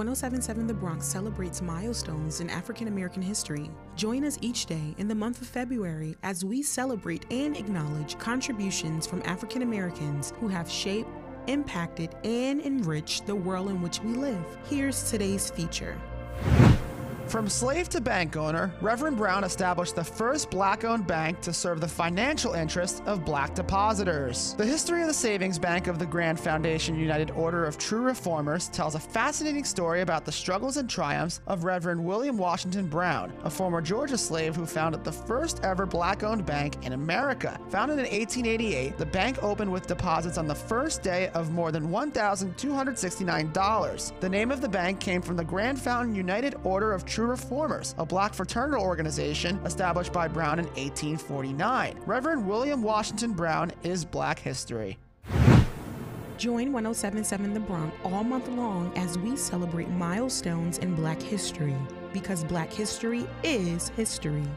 1077 The Bronx celebrates milestones in African American history. Join us each day in the month of February as we celebrate and acknowledge contributions from African Americans who have shaped, impacted, and enriched the world in which we live. Here's today's feature. From slave to bank owner, Reverend Brown established the first black owned bank to serve the financial interests of black depositors. The history of the savings bank of the Grand Fountain United Order of True Reformers tells a fascinating story about the struggles and triumphs of Reverend William Washington Brown, a former Georgia slave who founded the first ever black owned bank in America. Founded in 1888, the bank opened with deposits on the first day of more than $1,269. The name of the bank came from the Grand Fountain United Order of True True Reformers, a black fraternal organization established by Brown in 1849. Reverend William Washington Brown is Black History. Join 1077 The Bronx all month long as we celebrate milestones in Black history because Black history is history.